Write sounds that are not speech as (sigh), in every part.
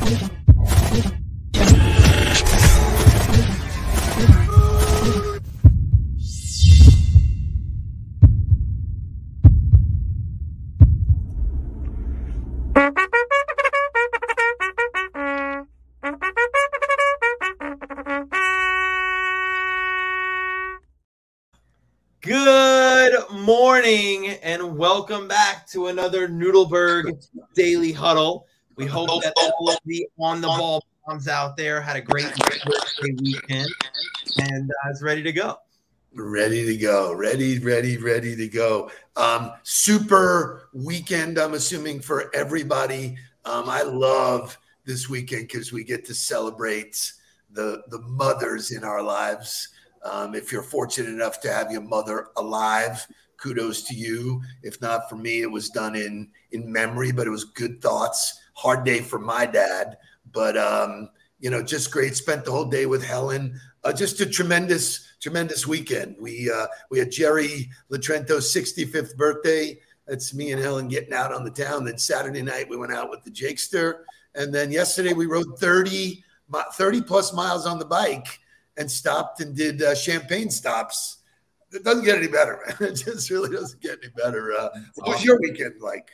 Good morning and welcome back to another Nudelberg Daily Huddle. We hope that all of the on the ball bombs out there had a great weekend and uh, is ready to go. Ready to go. Ready, ready, ready to go. Um, super weekend, I'm assuming, for everybody. Um, I love this weekend because we get to celebrate the the mothers in our lives. Um, if you're fortunate enough to have your mother alive, kudos to you. If not for me, it was done in in memory, but it was good thoughts. Hard day for my dad, but um, you know, just great. Spent the whole day with Helen. Uh, just a tremendous, tremendous weekend. We uh, we had Jerry Latrento's 65th birthday. That's me and Helen getting out on the town. Then Saturday night we went out with the Jakester, and then yesterday we rode 30 30 plus miles on the bike and stopped and did uh, champagne stops. It doesn't get any better, man. (laughs) It just really doesn't get any better. Uh, what was your weekend like?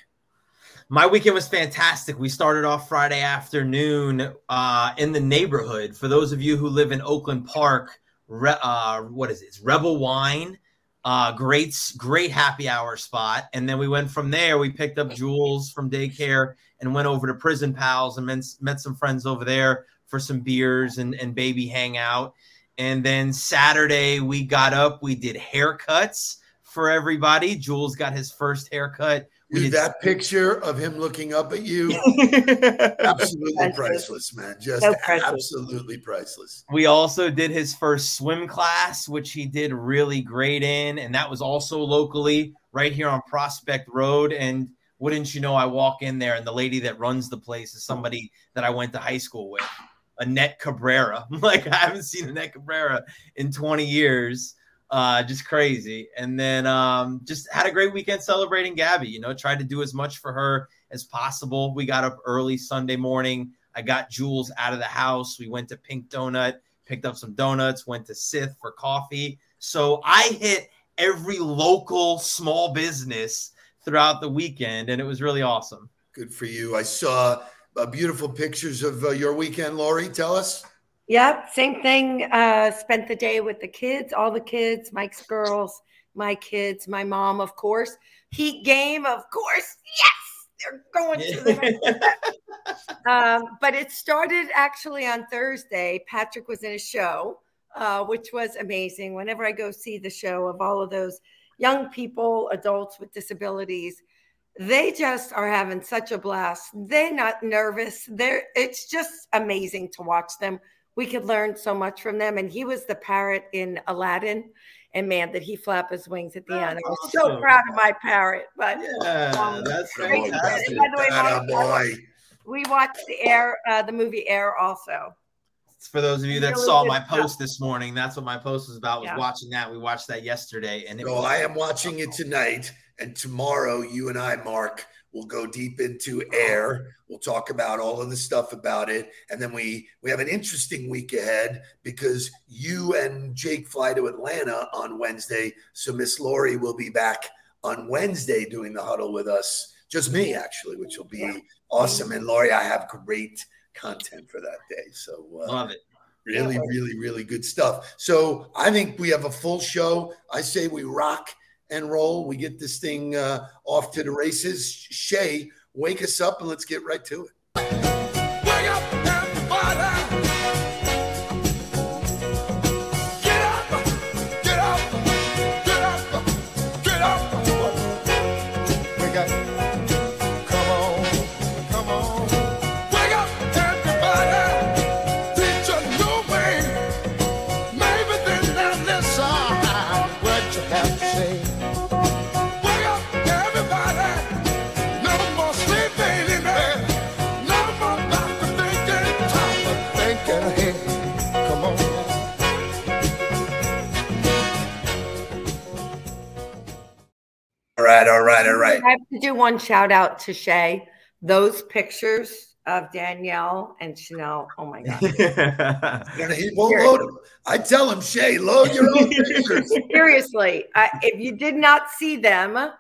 My weekend was fantastic. We started off Friday afternoon uh, in the neighborhood. For those of you who live in Oakland Park, re- uh, what is it? It's Rebel Wine. Uh, great, great happy hour spot. And then we went from there. We picked up Jules from daycare and went over to Prison Pals and met, met some friends over there for some beers and, and baby hangout. And then Saturday, we got up, we did haircuts for everybody. Jules got his first haircut. We Dude, that picture of him looking up at you, (laughs) absolutely priceless, man. Just so absolutely priceless. We also did his first swim class, which he did really great in. And that was also locally right here on Prospect Road. And wouldn't you know, I walk in there and the lady that runs the place is somebody that I went to high school with. Annette Cabrera. (laughs) like I haven't seen Annette Cabrera in 20 years. Uh, just crazy. And then um, just had a great weekend celebrating Gabby. You know, tried to do as much for her as possible. We got up early Sunday morning. I got Jules out of the house. We went to Pink Donut, picked up some donuts, went to Sith for coffee. So I hit every local small business throughout the weekend, and it was really awesome. Good for you. I saw uh, beautiful pictures of uh, your weekend, Lori. Tell us. Yep, same thing. Uh, spent the day with the kids, all the kids, Mike's girls, my kids, my mom, of course. Heat game, of course. Yes, they're going to. The- (laughs) um, but it started actually on Thursday. Patrick was in a show, uh, which was amazing. Whenever I go see the show of all of those young people, adults with disabilities, they just are having such a blast. They're not nervous. They're it's just amazing to watch them. We could learn so much from them. And he was the parrot in Aladdin. And man, did he flap his wings at the end. I was so proud of my parrot. But yeah, um, that's great. By the way, boy. we watched the air, uh, the movie Air also. For those of you that really saw my stuff. post this morning, that's what my post was about. Was yeah. watching that. We watched that yesterday, and it so was- I am watching it tonight. And tomorrow, you and I, Mark, will go deep into air. We'll talk about all of the stuff about it, and then we we have an interesting week ahead because you and Jake fly to Atlanta on Wednesday. So Miss Lori will be back on Wednesday doing the huddle with us. Just me, actually, which will be awesome. And Lori, I have great content for that day. So uh, love it. Really, really, really good stuff. So I think we have a full show. I say we rock and roll. We get this thing uh, off to the races. Shay, wake us up and let's get right to it. Right, all right, all right. I have to do one shout out to Shay. Those pictures of Danielle and Chanel. Oh my God. (laughs) he won't load them. I tell him, Shay, load your own pictures. (laughs) Seriously, I, if you did not see them, oh,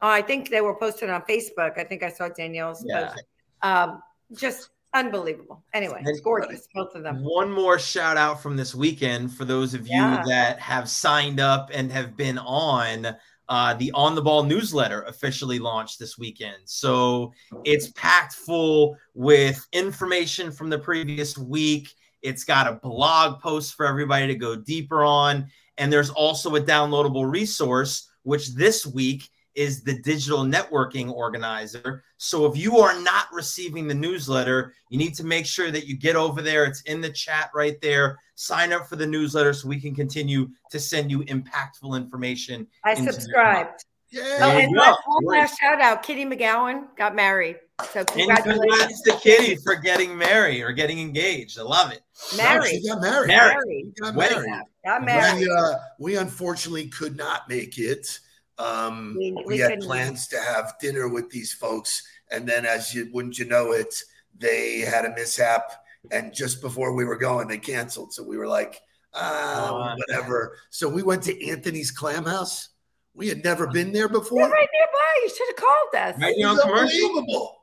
I think they were posted on Facebook. I think I saw Danielle's Yeah. post. Um, just unbelievable. Anyway, it's gorgeous, both of them. One more shout out from this weekend for those of you Yeah. that have signed up and have been on. Uh, the On the Ball newsletter officially launched this weekend. So it's packed full with information from the previous week. It's got a blog post for everybody to go deeper on. And there's also a downloadable resource, which this week is the digital networking organizer. So if you are not receiving the newsletter, you need to make sure that you get over there. It's in the chat right there. Sign up for the newsletter so we can continue to send you impactful information. I subscribed. Oh, Yeah. There you and go. one one Great. last shout out Kitty McGowan got married. So And congratulations. congrats to Kitty for getting married or getting engaged. I love it. Married. She got married. Married. Married. Got married. Got married. We, uh, we unfortunately could not make it. Um, We- we, we had plans to have dinner with these folks, and then, as you wouldn't you know it, they had a mishap, and just before we were going, they canceled. So we were like, ah, Uh, whatever. So we went to Anthony's Clam House. We had never been there We're before. right nearby. You should have called us. Right It here on commercial. unbelievable.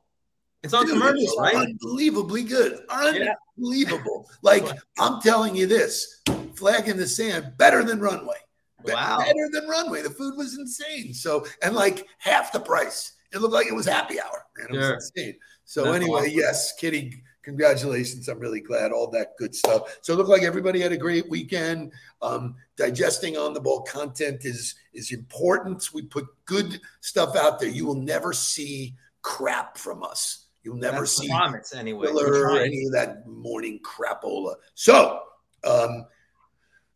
It's on Dude, commercial, was right? Unbelievably good. Yeah. Unbelievable. Like I'm telling you this, flag in the sand, better than runway. Wow. Better than runway. The food was insane. So and like half the price. It looked like it was happy hour. Man, it Sure. was insane. So That's anyway, awesome. yes, Kitty, congratulations. I'm really glad. All that good stuff. So it looked like everybody had a great weekend. Um, digesting on the ball content is is important. We put good stuff out there. You will never see crap from us. You'll never That's see promise anyway. Filler any of that morning crapola. So, um,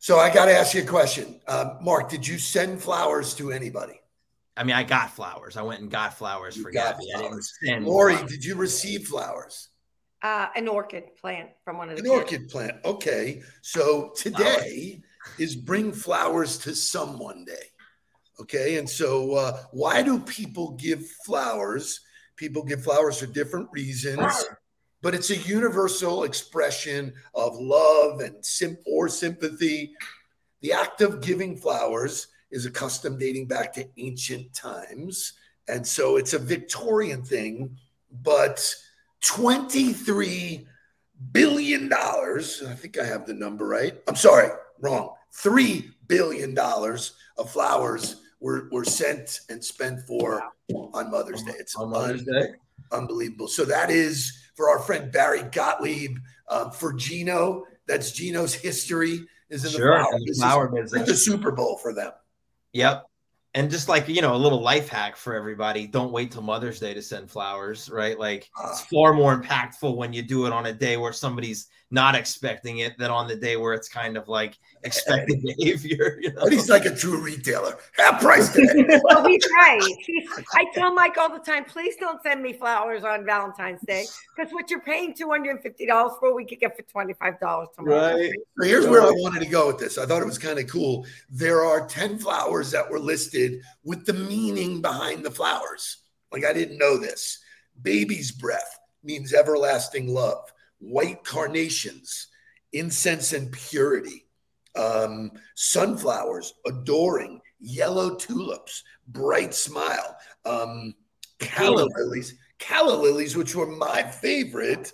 so I got to ask you a question, um, Mark. Did you send flowers to anybody? I mean, I got flowers. I went and got flowers You for got Gabby. I didn't flowers. send Lori, flowers. did you receive flowers? Uh, an orchid plant from one of the An kids. orchid plant. Okay, so today is Bring Flowers to Someone Day. Okay, and so uh, why do people give flowers? People give flowers for different reasons, but it's a universal expression of love and sim- or sympathy. The act of giving flowers is a custom dating back to ancient times, and so it's a Victorian thing. But twenty-three billion dollars. I think I have the number right. I'm sorry, wrong. Three billion dollars of flowers were, were sent and spent for on Mother's Day. It's On Mother's Day. Unbelievable. So that is for our friend Barry Gottlieb. Um, for Gino, that's Gino's history is in the Sure, flower. the flower business. the Super Bowl for them. Yep. And just like, you know, a little life hack for everybody don't wait till Mother's Day to send flowers, right? Like, it's Ah. far more impactful when you do it on a day where somebody's not expecting it than on the day where it's kind of like (laughs) expected behavior. You know? But he's like a true retailer. Half price today. (laughs) Well, (laughs) he's right. He's, I tell Mike all the time, please don't send me flowers on Valentine's Day because what you're paying $250 for, we could get for $25 tomorrow. Right. So here's where I wanted to go with this. I thought it was kind of cool. There are 10 flowers that were listed with the meaning behind the flowers. Like I didn't know this. Baby's breath means everlasting love. White carnations, incense and purity. Um, sunflowers, adoring. Yellow tulips, bright smile. Um, calla lilies, calla lilies, which were my favorite,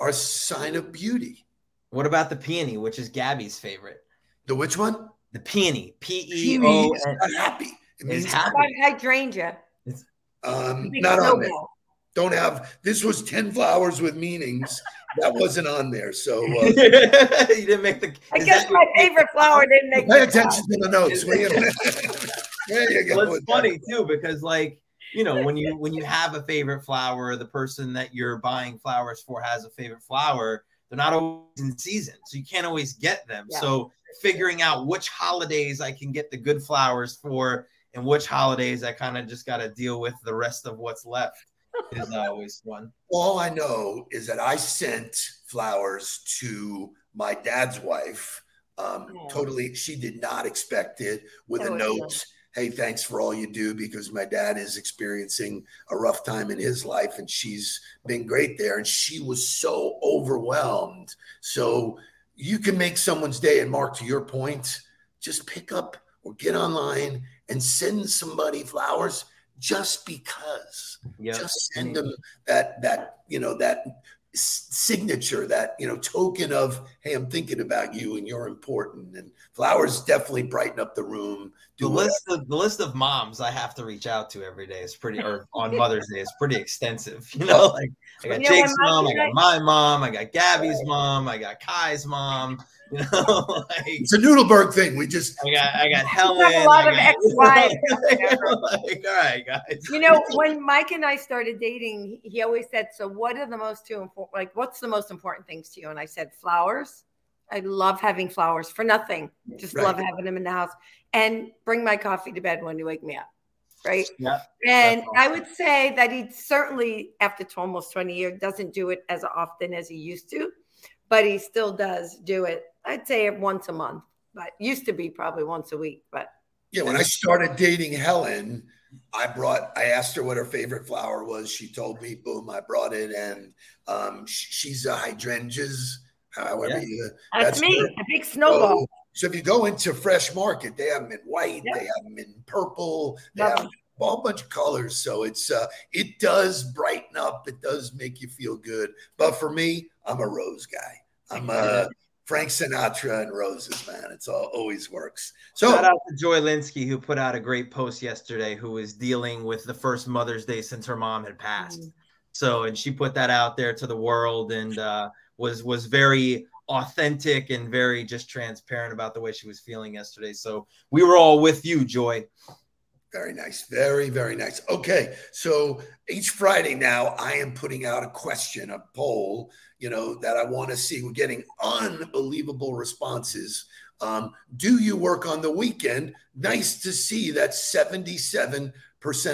are sign of beauty. What about the peony, which is Gabby's favorite? The which one? The peony, P E Peony is not happy. It Is means happy. Like hydrangea. um, not on there. Don't have. This was ten flowers with meanings. That wasn't on there. So (laughs) uh, you didn't make the. I guess that- my favorite flower didn't make pay the attention to the notes. will you? (laughs) (laughs) there you go. well, it's funny too because like you know when you when you have a favorite flower the person that you're buying flowers for has a favorite flower they're not always in season so you can't always get them Yeah. so figuring out which holidays i can get the good flowers for and which holidays i kind of just got to deal with the rest of what's left is (laughs) always fun All I know is that I sent flowers to my dad's wife. Um, Aw. totally, she did not expect it with That a note. nice. hey, thanks for all you do because my dad is experiencing a rough time in his life and she's been great there. And she was so overwhelmed. So you can make someone's day. And Mark, to your point, just pick up or get online and send somebody flowers just because. Yep. Just send them that that you know that signature, that you know token of hey, I'm thinking about you and you're important. And flowers definitely brighten up the room. the list of the list of moms I have to reach out to every day is pretty, or (laughs) on Mother's Day is pretty extensive. (laughs) You know, like I got Jake's mom, I got my mom, I got Gabby's mom, I got Kai's mom. You (laughs) know, like, it's a Nudelberg thing. We just I got I got Helen. A lot of ex-wives. (laughs) like, all right, guys. You know, when Mike and I started dating, he always said, "So, what are the most two important? Like, what's the most important things to you?" And I said, "Flowers. I love having flowers for nothing. Just right. love having them in the house, and bring my coffee to bed when you wake me up." Right. Yeah. And awesome. I would say that he certainly, after almost 20 years, doesn't do it as often as he used to, but he still does do it I'd say it once a month, but used to be probably once a week. But yeah, when I started dating Helen, I brought, I asked her what her favorite flower was. She told me, boom, I brought it. And um, she's a hydrangeas, however yeah. you, that's, that's me, her. a big snowball. So, so, if you go into Fresh Market, they have them in white, they have them in purple, they have a whole bunch of colors. So it's, uh, it does brighten up, it does make you feel good. But for me, I'm a rose guy. I'm a, Frank Sinatra and roses, man. It's all always works. So shout out to Joy Linsky who put out a great post yesterday, who was dealing with the first Mother's Day since her mom had passed. Mm. So, and she put that out there to the world and uh, was was very authentic and very just transparent about the way she was feeling yesterday. So we were all with you, Joy. Very nice. Very, very nice. Okay. So each Friday now, I am putting out a question, a poll you know, that I want to see. We're getting unbelievable responses. Um, do you work on the weekend? Nice to see that 77%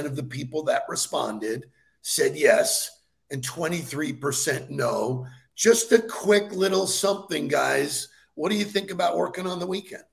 of the people that responded said yes and 23% no. Just a quick little something, guys. What do you think about working on the weekend?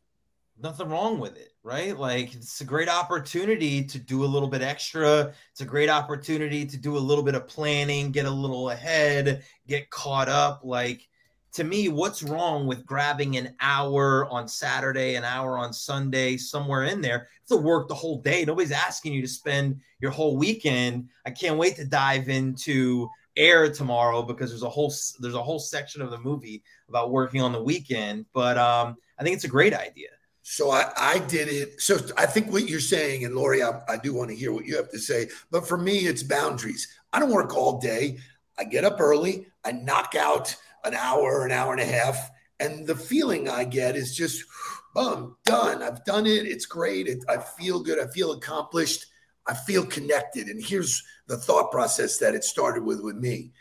Nothing wrong with it right? Like it's a great opportunity to do a little bit extra. It's a great opportunity to do a little bit of planning, get a little ahead, get caught up. Like to me, what's wrong with grabbing an hour on Saturday, an hour on Sunday, somewhere in there? It's to work the whole day. Nobody's asking you to spend your whole weekend. I can't wait to dive into air tomorrow because there's a whole there's a whole section of the movie about working on the weekend. But um, I think it's a great idea. So I, I did it. So I think what you're saying, and Lori, I, I do want to hear what you have to say. But for me, it's boundaries. I don't work all day. I get up early. I knock out an hour, an hour and a half, and the feeling I get is just, boom, done. I've done it. It's great. It, I feel good. I feel accomplished. I feel connected. And here's the thought process that it started with with me.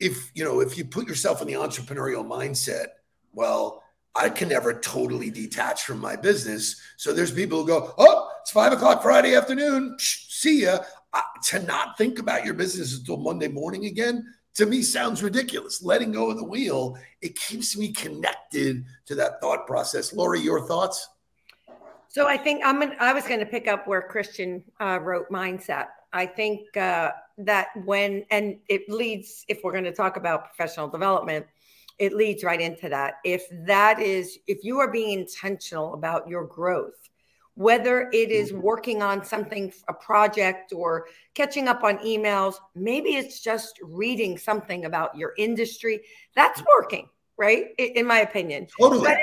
If you know, if you put yourself in the entrepreneurial mindset, well I can never totally detach from my business. So there's people who go, oh, it's five o'clock Friday afternoon. See ya. to not think about your business until Monday morning again, to me sounds ridiculous. Letting go of the wheel, it keeps me connected to that thought process. Lori, your thoughts? So I think I'm. Gonna, I was going to pick up where Christian uh, wrote mindset. I think uh, that when and it leads, if we're going to talk about professional development, it leads right into that. If that is, if you are being intentional about your growth, whether it is mm-hmm. working on something, a project, or catching up on emails, maybe it's just reading something about your industry, that's working, right? In my opinion. Totally. But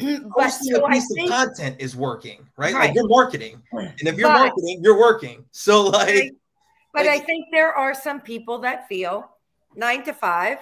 (clears throat) but so a piece think, of content is working, right? right? Like you're marketing, and if you're but, marketing, you're working. So like, but like, I think there are some people that feel nine to five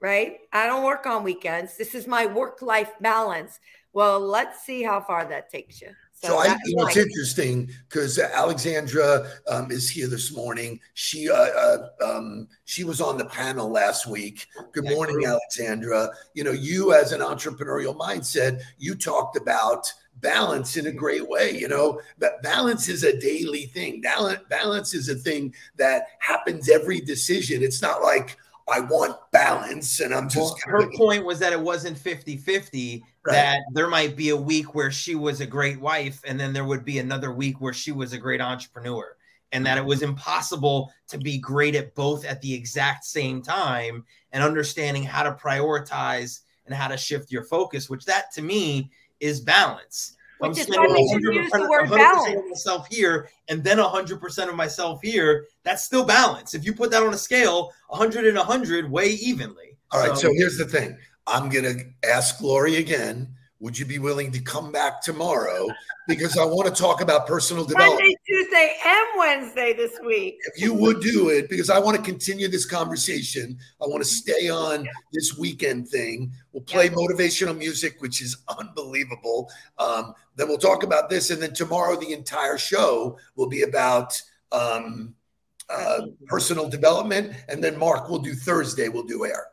right? I don't work on weekends. This is my work life balance. Well, let's see how far that takes you. So, so I, you know, it's interesting because Alexandra um, is here this morning. She uh, uh, um, she was on the panel last week. Good morning, Alexandra. You know, you as an entrepreneurial mindset, you talked about balance in a great way. You know, but balance is a daily thing. Balance, balance is a thing that happens every decision. It's not like I want balance and I'm just well, her point was that it wasn't 50-50 Right. that there might be a week where she was a great wife and then there would be another week where she was a great entrepreneur and that it was impossible to be great at both at the exact same time and understanding how to prioritize and how to shift your focus which that to me is balance Which I'm is why spending we should 100% use the word balance. of myself here and then 100% of myself here that's still balance if you put that on a scale 100 and 100 way evenly All right. So, here's the thing. I'm gonna ask Lori again. Would you be willing to come back tomorrow? Because I want to talk about personal development. Monday, Tuesday, and Wednesday this week. If you would do it, because I want to continue this conversation. I want to stay on this weekend thing. We'll play motivational music, which is unbelievable. Um, then we'll talk about this, and then tomorrow the entire show will be about um, uh, personal development, and then Mark will do Thursday. We'll do air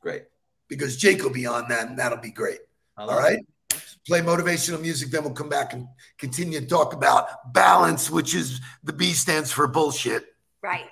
great because Jake will be on that, and that'll be great. I All love right. Play motivational music, then we'll come back and continue to talk about balance, which is the B stands for bullshit. Right.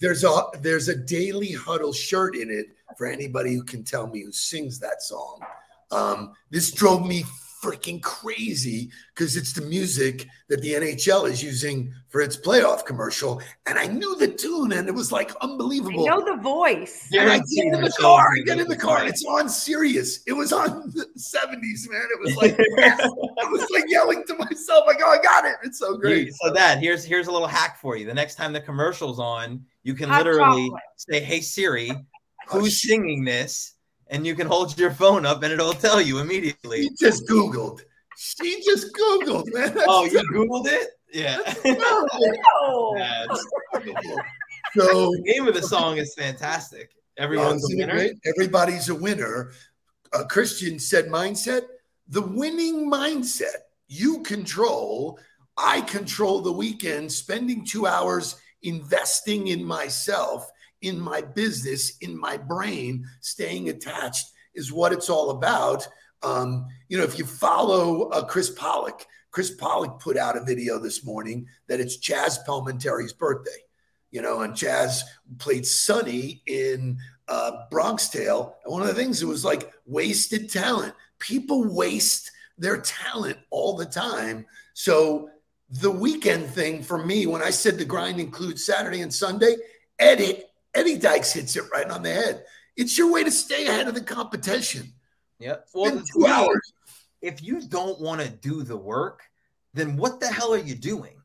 There's a there's a daily huddle shirt in it for anybody who can tell me who sings that song. Um, this drove me freaking crazy because it's the music that the NHL is using for its playoff commercial, and I knew the tune, and it was like I unbelievable. know the voice. And I Guaranteed get in the car. I get in the car. right. It's on Sirius. It was on the 70s, man. It was like I was like yelling to myself, like, oh, I got it. It's so great. So that here's here's a little hack for you. The next time the commercial's on, you can Hot literally chocolate. say, "Hey Siri, (laughs) who's singing this?" And you can hold your phone up, and it'll tell you immediately. She just Googled. She just Googled, man. That's Oh, you terrible. googled it? Yeah. Yeah, (laughs) So (laughs) the name of the song is fantastic. Everyone's a winner. great? Everybody's a winner. A Christian said mindset, the winning mindset. You control. I control the weekend, spending two hours investing in myself, in my business, in my brain, staying attached is what it's all about. Um, you know, if you follow uh, Chris Pollock, Chris Pollock put out a video this morning that it's Chaz Palminteri's birthday. You know, and Chaz played Sonny in uh, Bronx Tale. And one of the things it was like wasted talent. People waste their talent all the time. So the weekend thing for me, when I said the grind includes Saturday and Sunday, Eddie Eddie Dykes hits it right on the head. It's your way to stay ahead of the competition. Yep. Well, two thing hours. if you don't want to do the work, then what the hell are you doing?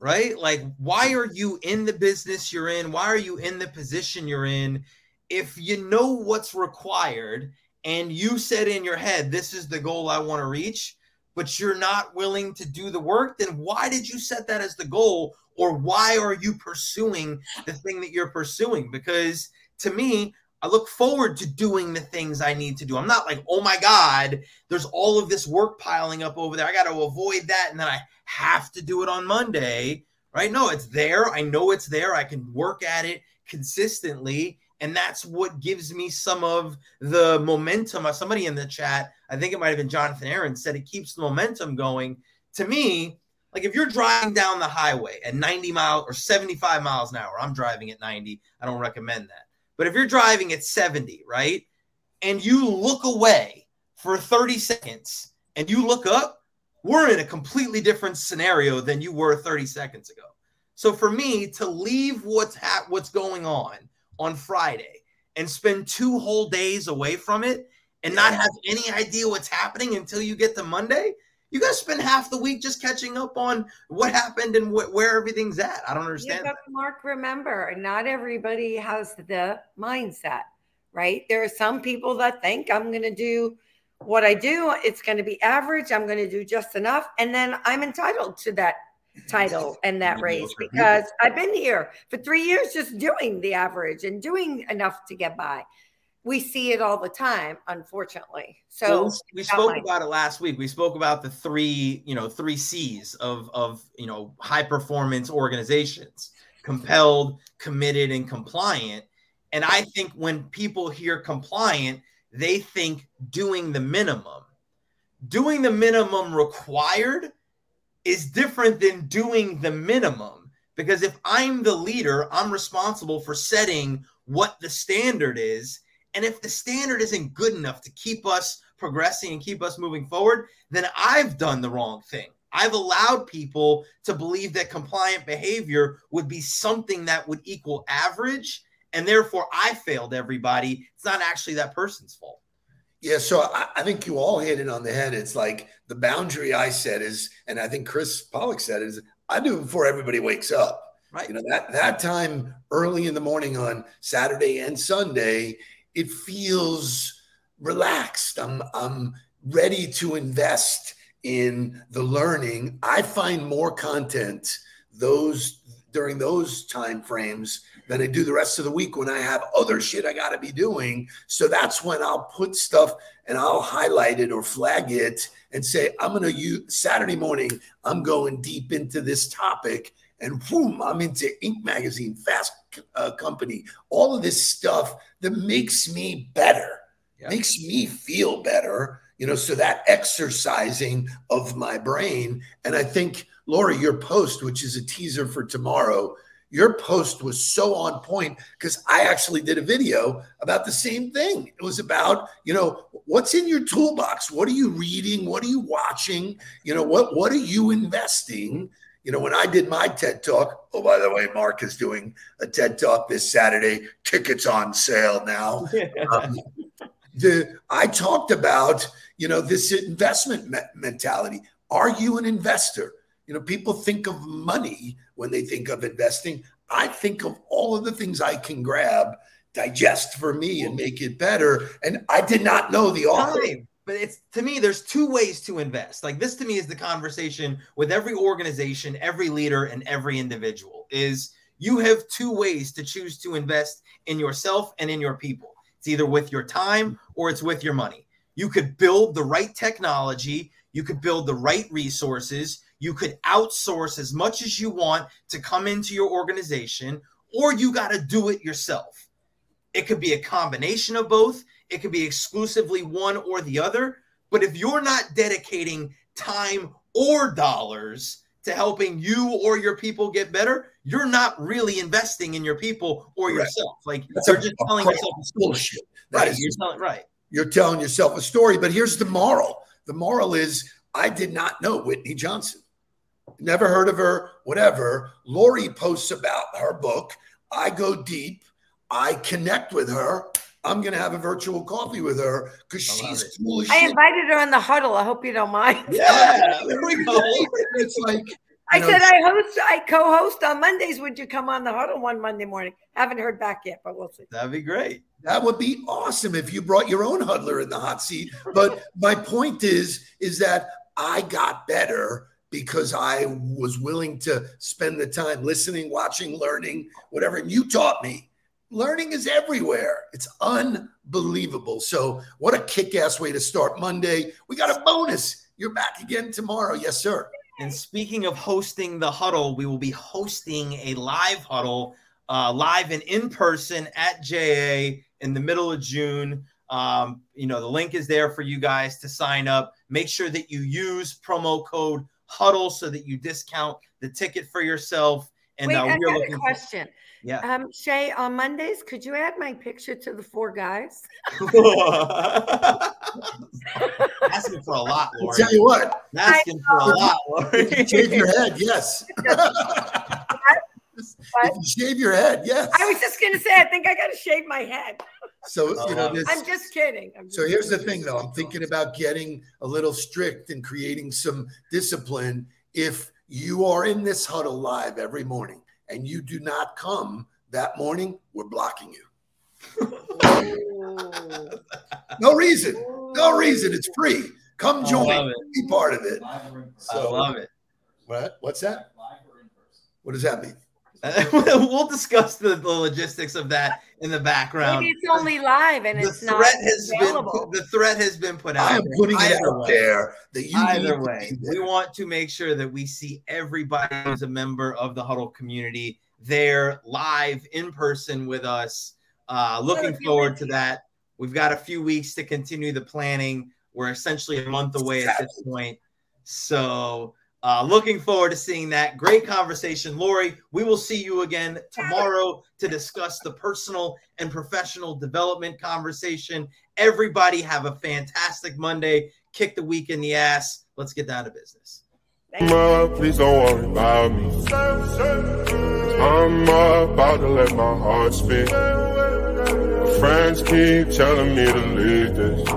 Right? Like, why are you in the business you're in? Why are you in the position you're in? If you know what's required and you said in your head, this is the goal I want to reach, but you're not willing to do the work, then why did you set that as the goal? Or why are you pursuing the thing that you're pursuing? Because to me, I look forward to doing the things I need to do. I'm not like, oh my God, there's all of this work piling up over there. I got to avoid that. And then I have to do it on Monday, right? No, it's there. I know it's there. I can work at it consistently. And that's what gives me some of the momentum. Uh, Somebody in the chat, I think it might have been Jonathan Aaron, said it keeps the momentum going. To me, like if you're driving down the highway at 90 miles or 75 miles an hour, I'm driving at 90. I don't recommend that. But if you're driving at 70, right, and you look away for 30 seconds and you look up, we're in a completely different scenario than you were 30 seconds ago. So for me to leave what's ha- what's going on on Friday and spend two whole days away from it and not have any idea what's happening until you get to Monday, you got to spend half the week just catching up on what happened and wh- where everything's at. I don't Yeah, understand. but Mark, remember, not everybody has the mindset, right? There are some people that think I'm going to do what I do. It's going to be average. I'm going to do just enough. And then I'm entitled to that title and that race because I've been here for three years just doing the average and doing enough to get by. We see it all the time, unfortunately. So Well, we spoke my- about it last week. We spoke about the three, you know, three C's of of you know high performance organizations: compelled, committed, and compliant. And I think when people hear compliant, they think doing the minimum. Doing the minimum required is different than doing the minimum because if I'm the leader, I'm responsible for setting what the standard is. And if the standard isn't good enough to keep us progressing and keep us moving forward, then I've done the wrong thing. I've allowed people to believe that compliant behavior would be something that would equal average. And therefore, I failed everybody. It's not actually that person's fault. Yeah, so I, I think you all hit it on the head. It's like the boundary I set is, and I think Chris Pollock said is, I do it before everybody wakes up. Right. You know that that time early in the morning on Saturday and Sunday, it feels relaxed. I'm I'm ready to invest in the learning. I find more content those during those time frames than I do the rest of the week when I have other shit I got to be doing. So that's when I'll put stuff and I'll highlight it or flag it and say, I'm going to use Saturday morning, I'm going deep into this topic. And boom, I'm into Inc. Magazine, Fast uh, Company, all of this stuff that makes me better, Yeah. makes me feel better. You know, so that exercising of my brain. And I think, Laura, your post, which is a teaser for tomorrow, your post was so on point because I actually did a video about the same thing. It was about, you know, what's in your toolbox? What are you reading? What are you watching? You know, what what are you investing? You know, when I did my TED talk, oh, by the way, Mark is doing a TED talk this Saturday. Tickets on sale now. (laughs) Um, the I talked about, you know, this investment me- mentality. Are you an investor? You know, people think of money when they think of investing. I think of all of the things I can grab, digest for me, and make it better. And I did not know the author. time. But it's to me, there's two ways to invest. Like this to me is the conversation with every organization, every leader, and every individual is you have two ways to choose to invest in yourself and in your people. It's either with your time or it's with your money. You could build the right technology, you could build the right resources, you could outsource as much as you want to come into your organization, or you got to do it yourself. It could be a combination of both. It could be exclusively one or the other. But if you're not dedicating time or dollars to helping you or your people get better, you're not really investing in your people or Correct. yourself. Like That's you're a- just telling yourself a story. bullshit. That Right. is You're telling, right. you're telling yourself a story. But here's the moral the moral is I did not know Whitney Johnson. Never heard of her, whatever. Lori posts about her book. I go deep. I connect with her. I'm going to have a virtual coffee with her because she's it. cool as I shit. invited her in the huddle. I hope you don't mind. Yeah, there we go. It's like, I know, said I host, I co-host on Mondays. Would you come on the huddle one Monday morning? Haven't heard back yet, but we'll see. That'd be great. That would be awesome if you brought your own huddler in the hot seat. But my point is, is that I got better because I was willing to spend the time listening, watching, learning, whatever. And you taught me. Learning is everywhere. It's unbelievable. So, what a kick-ass way to start Monday. We got a bonus. You're back again tomorrow. Yes, sir. And speaking of hosting the huddle, we will be hosting a live huddle, uh, live and in person at JA in the middle of June. Um, you know, the link is there for you guys to sign up. Make sure that you use promo code huddle so that you discount the ticket for yourself. And Wait, uh, I we're got a looking for- question. yeah. Um, Shay, on Mondays, could you add my picture to the four guys? (laughs) (laughs) Asking for a lot, I'll Lori. tell you what, Asking for a lot, Lori. shave your head. Yes. (laughs) if you shave your head, yes. I was just gonna say, I think I gotta shave my head. So you know, uh-huh. this, I'm just kidding. I'm So just here's the thing, though. I'm thinking about getting a little strict and creating some discipline. If you are in this huddle live every morning and you do not come that morning, we're blocking you. No reason. No reason. It's free. Come join. Be part of it. I So love it. what? What's that? What does that mean? (laughs) we'll discuss the, the logistics of that in the background. Maybe it's only live and the it's not threat has available. been the threat has been put out. I am putting it Either out way. there that you Either way, we want to make sure that we see everybody who's a member of the Huddle community there live in person with us. Uh, looking if forward to that. We've got a few weeks to continue the planning. We're essentially a month away at this point. So, uh, looking forward to seeing that. Great conversation, Lori. We will see you again tomorrow to discuss the personal and professional development conversation. Everybody have a fantastic Monday. Kick the week in the ass. Let's get down to business. Ma, please don't worry about me. I'm about to let my heart speak. My friends keep telling me to leave this.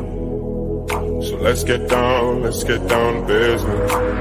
So let's get down, let's get down to business.